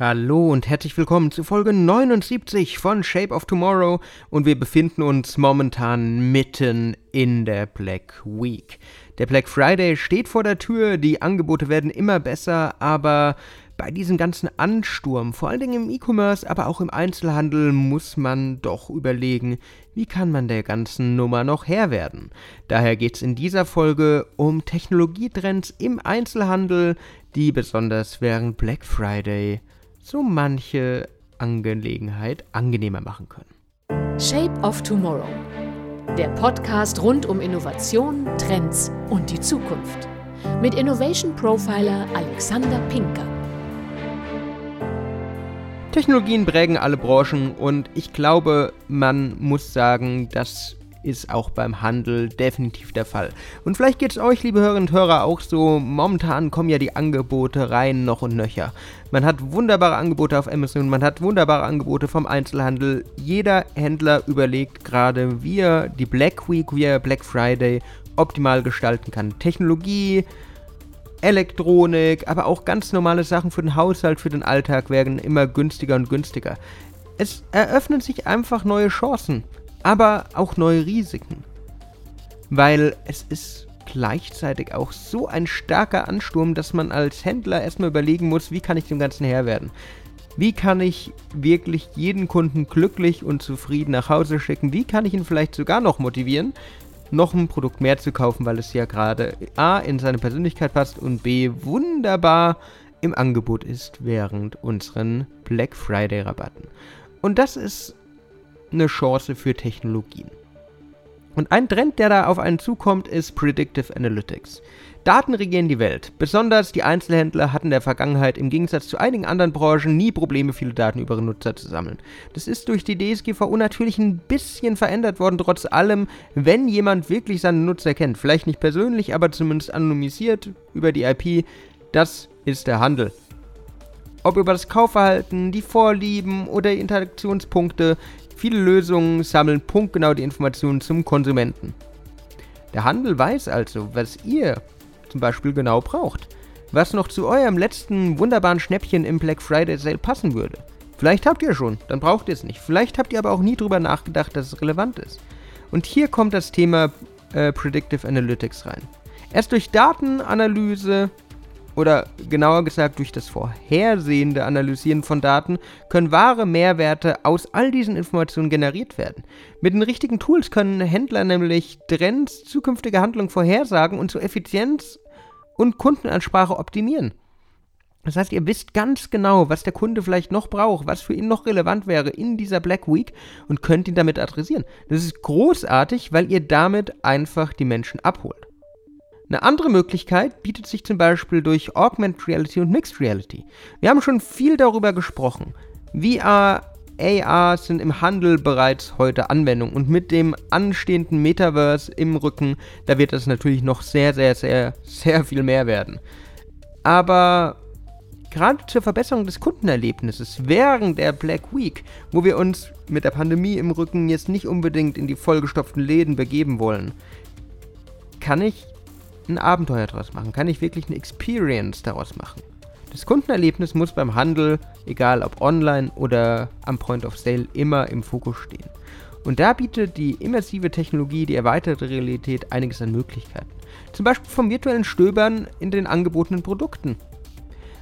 Hallo und herzlich willkommen zu Folge 79 von Shape of Tomorrow und wir befinden uns momentan mitten in der Black Week. Der Black Friday steht vor der Tür, die Angebote werden immer besser, aber bei diesem ganzen Ansturm, vor allen Dingen im E-Commerce, aber auch im Einzelhandel, muss man doch überlegen, wie kann man der ganzen Nummer noch Herr werden. Daher geht es in dieser Folge um Technologietrends im Einzelhandel, die besonders während Black Friday so manche Angelegenheit angenehmer machen können. Shape of Tomorrow. Der Podcast rund um Innovation, Trends und die Zukunft. Mit Innovation Profiler Alexander Pinker. Technologien prägen alle Branchen und ich glaube, man muss sagen, dass ist auch beim Handel definitiv der Fall. Und vielleicht geht es euch, liebe Hörerinnen und Hörer, auch so. Momentan kommen ja die Angebote rein noch und nöcher. Man hat wunderbare Angebote auf Amazon, man hat wunderbare Angebote vom Einzelhandel. Jeder Händler überlegt gerade, wie er die Black Week, wie er Black Friday optimal gestalten kann. Technologie, Elektronik, aber auch ganz normale Sachen für den Haushalt, für den Alltag werden immer günstiger und günstiger. Es eröffnen sich einfach neue Chancen aber auch neue Risiken. Weil es ist gleichzeitig auch so ein starker Ansturm, dass man als Händler erstmal überlegen muss, wie kann ich dem Ganzen Herr werden. Wie kann ich wirklich jeden Kunden glücklich und zufrieden nach Hause schicken? Wie kann ich ihn vielleicht sogar noch motivieren, noch ein Produkt mehr zu kaufen, weil es ja gerade A in seine Persönlichkeit passt und B wunderbar im Angebot ist während unseren Black Friday Rabatten. Und das ist eine Chance für Technologien. Und ein Trend, der da auf einen zukommt, ist Predictive Analytics. Daten regieren die Welt. Besonders die Einzelhändler hatten in der Vergangenheit im Gegensatz zu einigen anderen Branchen nie Probleme, viele Daten über ihre Nutzer zu sammeln. Das ist durch die DSGVO natürlich ein bisschen verändert worden, trotz allem, wenn jemand wirklich seine Nutzer kennt. Vielleicht nicht persönlich, aber zumindest anonymisiert über die IP. Das ist der Handel. Ob über das Kaufverhalten, die Vorlieben oder die Interaktionspunkte, Viele Lösungen sammeln punktgenau die Informationen zum Konsumenten. Der Handel weiß also, was ihr zum Beispiel genau braucht. Was noch zu eurem letzten wunderbaren Schnäppchen im Black Friday Sale passen würde. Vielleicht habt ihr schon, dann braucht ihr es nicht. Vielleicht habt ihr aber auch nie drüber nachgedacht, dass es relevant ist. Und hier kommt das Thema äh, Predictive Analytics rein. Erst durch Datenanalyse oder genauer gesagt durch das vorhersehende Analysieren von Daten, können wahre Mehrwerte aus all diesen Informationen generiert werden. Mit den richtigen Tools können Händler nämlich Trends, zukünftige Handlungen vorhersagen und zur Effizienz und Kundenansprache optimieren. Das heißt, ihr wisst ganz genau, was der Kunde vielleicht noch braucht, was für ihn noch relevant wäre in dieser Black Week und könnt ihn damit adressieren. Das ist großartig, weil ihr damit einfach die Menschen abholt. Eine andere Möglichkeit bietet sich zum Beispiel durch Augmented Reality und Mixed Reality. Wir haben schon viel darüber gesprochen. VR, AR sind im Handel bereits heute Anwendung und mit dem anstehenden Metaverse im Rücken, da wird es natürlich noch sehr, sehr, sehr, sehr viel mehr werden. Aber gerade zur Verbesserung des Kundenerlebnisses während der Black Week, wo wir uns mit der Pandemie im Rücken jetzt nicht unbedingt in die vollgestopften Läden begeben wollen, kann ich ein Abenteuer daraus machen? Kann ich wirklich eine Experience daraus machen? Das Kundenerlebnis muss beim Handel, egal ob online oder am Point of Sale, immer im Fokus stehen. Und da bietet die immersive Technologie, die erweiterte Realität einiges an Möglichkeiten. Zum Beispiel vom virtuellen Stöbern in den angebotenen Produkten.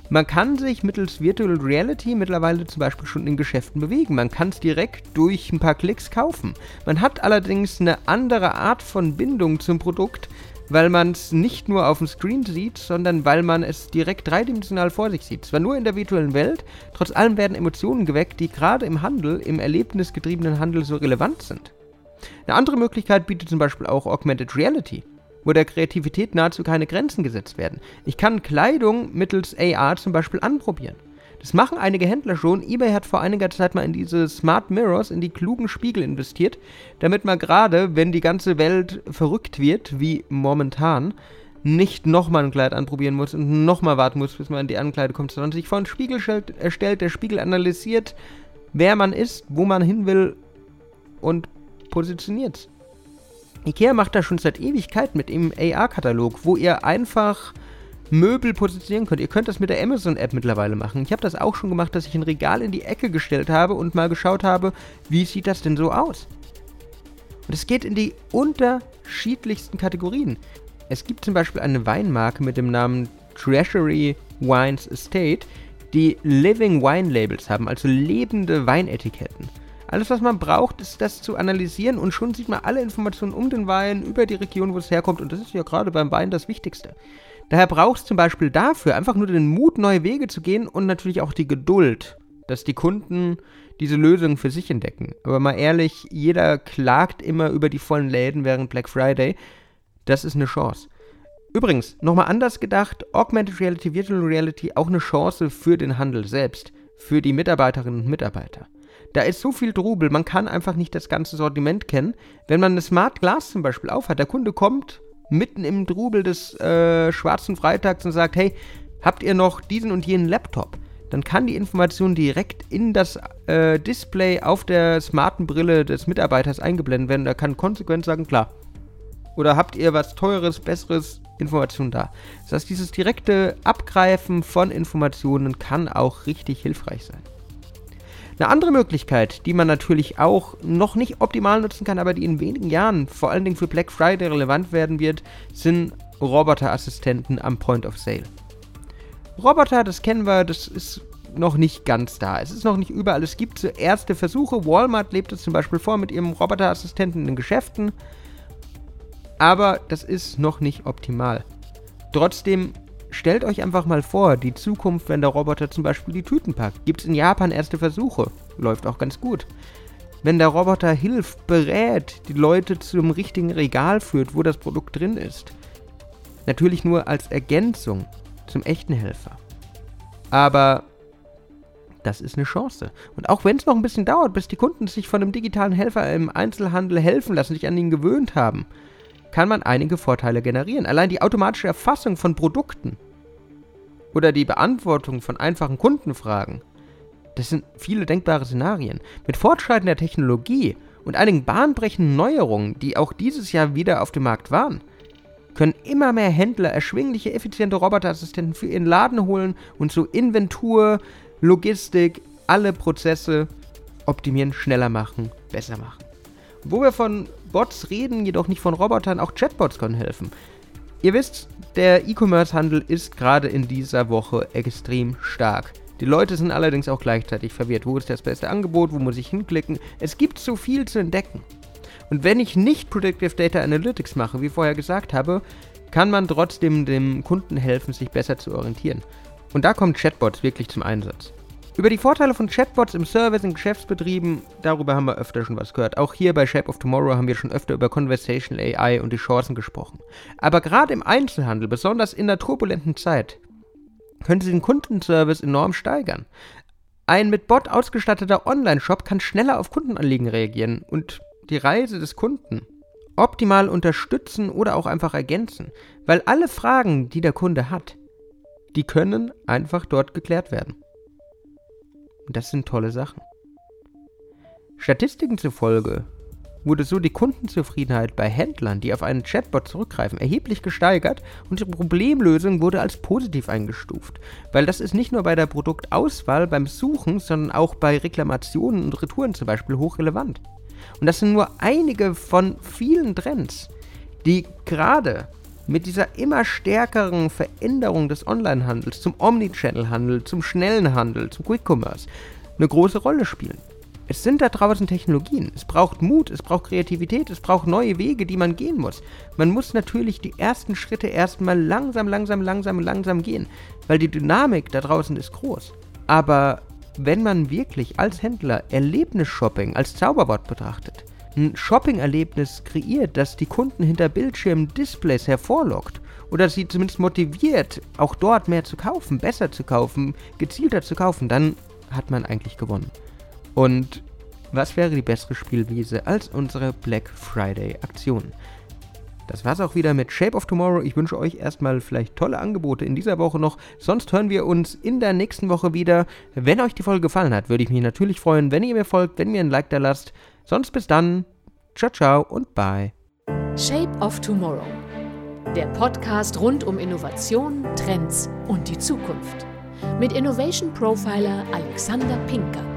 Man kann sich mittels Virtual Reality mittlerweile zum Beispiel schon in Geschäften bewegen. Man kann es direkt durch ein paar Klicks kaufen. Man hat allerdings eine andere Art von Bindung zum Produkt, weil man es nicht nur auf dem Screen sieht, sondern weil man es direkt dreidimensional vor sich sieht. Zwar nur in der virtuellen Welt, trotz allem werden Emotionen geweckt, die gerade im Handel, im erlebnisgetriebenen Handel so relevant sind. Eine andere Möglichkeit bietet zum Beispiel auch Augmented Reality, wo der Kreativität nahezu keine Grenzen gesetzt werden. Ich kann Kleidung mittels AR zum Beispiel anprobieren. Das machen einige Händler schon. eBay hat vor einiger Zeit mal in diese Smart Mirrors, in die klugen Spiegel investiert, damit man gerade, wenn die ganze Welt verrückt wird, wie momentan, nicht nochmal ein Kleid anprobieren muss und nochmal warten muss, bis man in die Ankleide kommt, sondern sich vor einen Spiegel erstellt, der Spiegel analysiert, wer man ist, wo man hin will und positioniert. Ikea macht das schon seit Ewigkeit mit dem AR-Katalog, wo ihr einfach Möbel positionieren könnt. Ihr könnt das mit der Amazon-App mittlerweile machen. Ich habe das auch schon gemacht, dass ich ein Regal in die Ecke gestellt habe und mal geschaut habe, wie sieht das denn so aus. Und es geht in die unterschiedlichsten Kategorien. Es gibt zum Beispiel eine Weinmarke mit dem Namen Treasury Wines Estate, die Living Wine Labels haben, also lebende Weinetiketten. Alles, was man braucht, ist das zu analysieren und schon sieht man alle Informationen um den Wein, über die Region, wo es herkommt und das ist ja gerade beim Wein das Wichtigste. Daher braucht es zum Beispiel dafür einfach nur den Mut, neue Wege zu gehen und natürlich auch die Geduld, dass die Kunden diese Lösung für sich entdecken. Aber mal ehrlich, jeder klagt immer über die vollen Läden während Black Friday. Das ist eine Chance. Übrigens, nochmal anders gedacht, Augmented Reality, Virtual Reality auch eine Chance für den Handel selbst, für die Mitarbeiterinnen und Mitarbeiter. Da ist so viel Trubel, man kann einfach nicht das ganze Sortiment kennen. Wenn man eine Smart Glass zum Beispiel aufhat, der Kunde kommt mitten im Trubel des äh, schwarzen Freitags und sagt, hey, habt ihr noch diesen und jenen Laptop? Dann kann die Information direkt in das äh, Display auf der smarten Brille des Mitarbeiters eingeblendet werden. Da kann konsequent sagen, klar. Oder habt ihr was teures, besseres, Information da. Das heißt, dieses direkte Abgreifen von Informationen kann auch richtig hilfreich sein. Eine andere Möglichkeit, die man natürlich auch noch nicht optimal nutzen kann, aber die in wenigen Jahren vor allen Dingen für Black Friday relevant werden wird, sind Roboterassistenten am Point of Sale. Roboter, das kennen wir, das ist noch nicht ganz da. Es ist noch nicht überall. Es gibt so erste Versuche. Walmart lebt es zum Beispiel vor mit ihrem Roboterassistenten in den Geschäften. Aber das ist noch nicht optimal. Trotzdem Stellt euch einfach mal vor, die Zukunft, wenn der Roboter zum Beispiel die Tüten packt. Gibt es in Japan erste Versuche. Läuft auch ganz gut. Wenn der Roboter hilft, berät, die Leute zum richtigen Regal führt, wo das Produkt drin ist. Natürlich nur als Ergänzung zum echten Helfer. Aber das ist eine Chance. Und auch wenn es noch ein bisschen dauert, bis die Kunden sich von einem digitalen Helfer im Einzelhandel helfen lassen, sich an ihn gewöhnt haben, kann man einige Vorteile generieren. Allein die automatische Erfassung von Produkten oder die Beantwortung von einfachen Kundenfragen. Das sind viele denkbare Szenarien. Mit fortschreitender Technologie und einigen bahnbrechenden Neuerungen, die auch dieses Jahr wieder auf dem Markt waren, können immer mehr Händler erschwingliche, effiziente Roboterassistenten für ihren Laden holen und so Inventur, Logistik, alle Prozesse optimieren, schneller machen, besser machen. Wo wir von Bots reden, jedoch nicht von Robotern, auch Chatbots können helfen. Ihr wisst, der E-Commerce-Handel ist gerade in dieser Woche extrem stark. Die Leute sind allerdings auch gleichzeitig verwirrt. Wo ist das beste Angebot? Wo muss ich hinklicken? Es gibt so viel zu entdecken. Und wenn ich nicht Predictive Data Analytics mache, wie vorher gesagt habe, kann man trotzdem dem Kunden helfen, sich besser zu orientieren. Und da kommen Chatbots wirklich zum Einsatz. Über die Vorteile von Chatbots im Service in Geschäftsbetrieben, darüber haben wir öfter schon was gehört. Auch hier bei Shape of Tomorrow haben wir schon öfter über Conversational AI und die Chancen gesprochen. Aber gerade im Einzelhandel, besonders in der turbulenten Zeit, könnte sie den Kundenservice enorm steigern. Ein mit Bot ausgestatteter Online-Shop kann schneller auf Kundenanliegen reagieren und die Reise des Kunden optimal unterstützen oder auch einfach ergänzen, weil alle Fragen, die der Kunde hat, die können einfach dort geklärt werden. Und das sind tolle Sachen. Statistiken zufolge wurde so die Kundenzufriedenheit bei Händlern, die auf einen Chatbot zurückgreifen, erheblich gesteigert und die Problemlösung wurde als positiv eingestuft. Weil das ist nicht nur bei der Produktauswahl, beim Suchen, sondern auch bei Reklamationen und Retouren zum Beispiel hochrelevant. Und das sind nur einige von vielen Trends, die gerade mit dieser immer stärkeren Veränderung des Onlinehandels zum Omnichannel-Handel, zum schnellen Handel, zum Quick-Commerce eine große Rolle spielen. Es sind da draußen Technologien. Es braucht Mut, es braucht Kreativität, es braucht neue Wege, die man gehen muss. Man muss natürlich die ersten Schritte erstmal langsam, langsam, langsam, langsam gehen, weil die Dynamik da draußen ist groß. Aber wenn man wirklich als Händler Erlebnisshopping als Zauberwort betrachtet, ein Shopping-Erlebnis kreiert, das die Kunden hinter Bildschirmen Displays hervorlockt oder sie zumindest motiviert, auch dort mehr zu kaufen, besser zu kaufen, gezielter zu kaufen, dann hat man eigentlich gewonnen. Und was wäre die bessere Spielwiese als unsere Black Friday Aktion? Das war's auch wieder mit Shape of Tomorrow. Ich wünsche euch erstmal vielleicht tolle Angebote in dieser Woche noch. Sonst hören wir uns in der nächsten Woche wieder. Wenn euch die Folge gefallen hat, würde ich mich natürlich freuen, wenn ihr mir folgt, wenn ihr ein Like da lasst. Sonst bis dann. Ciao, ciao und bye. Shape of Tomorrow. Der Podcast rund um Innovation, Trends und die Zukunft. Mit Innovation Profiler Alexander Pinker.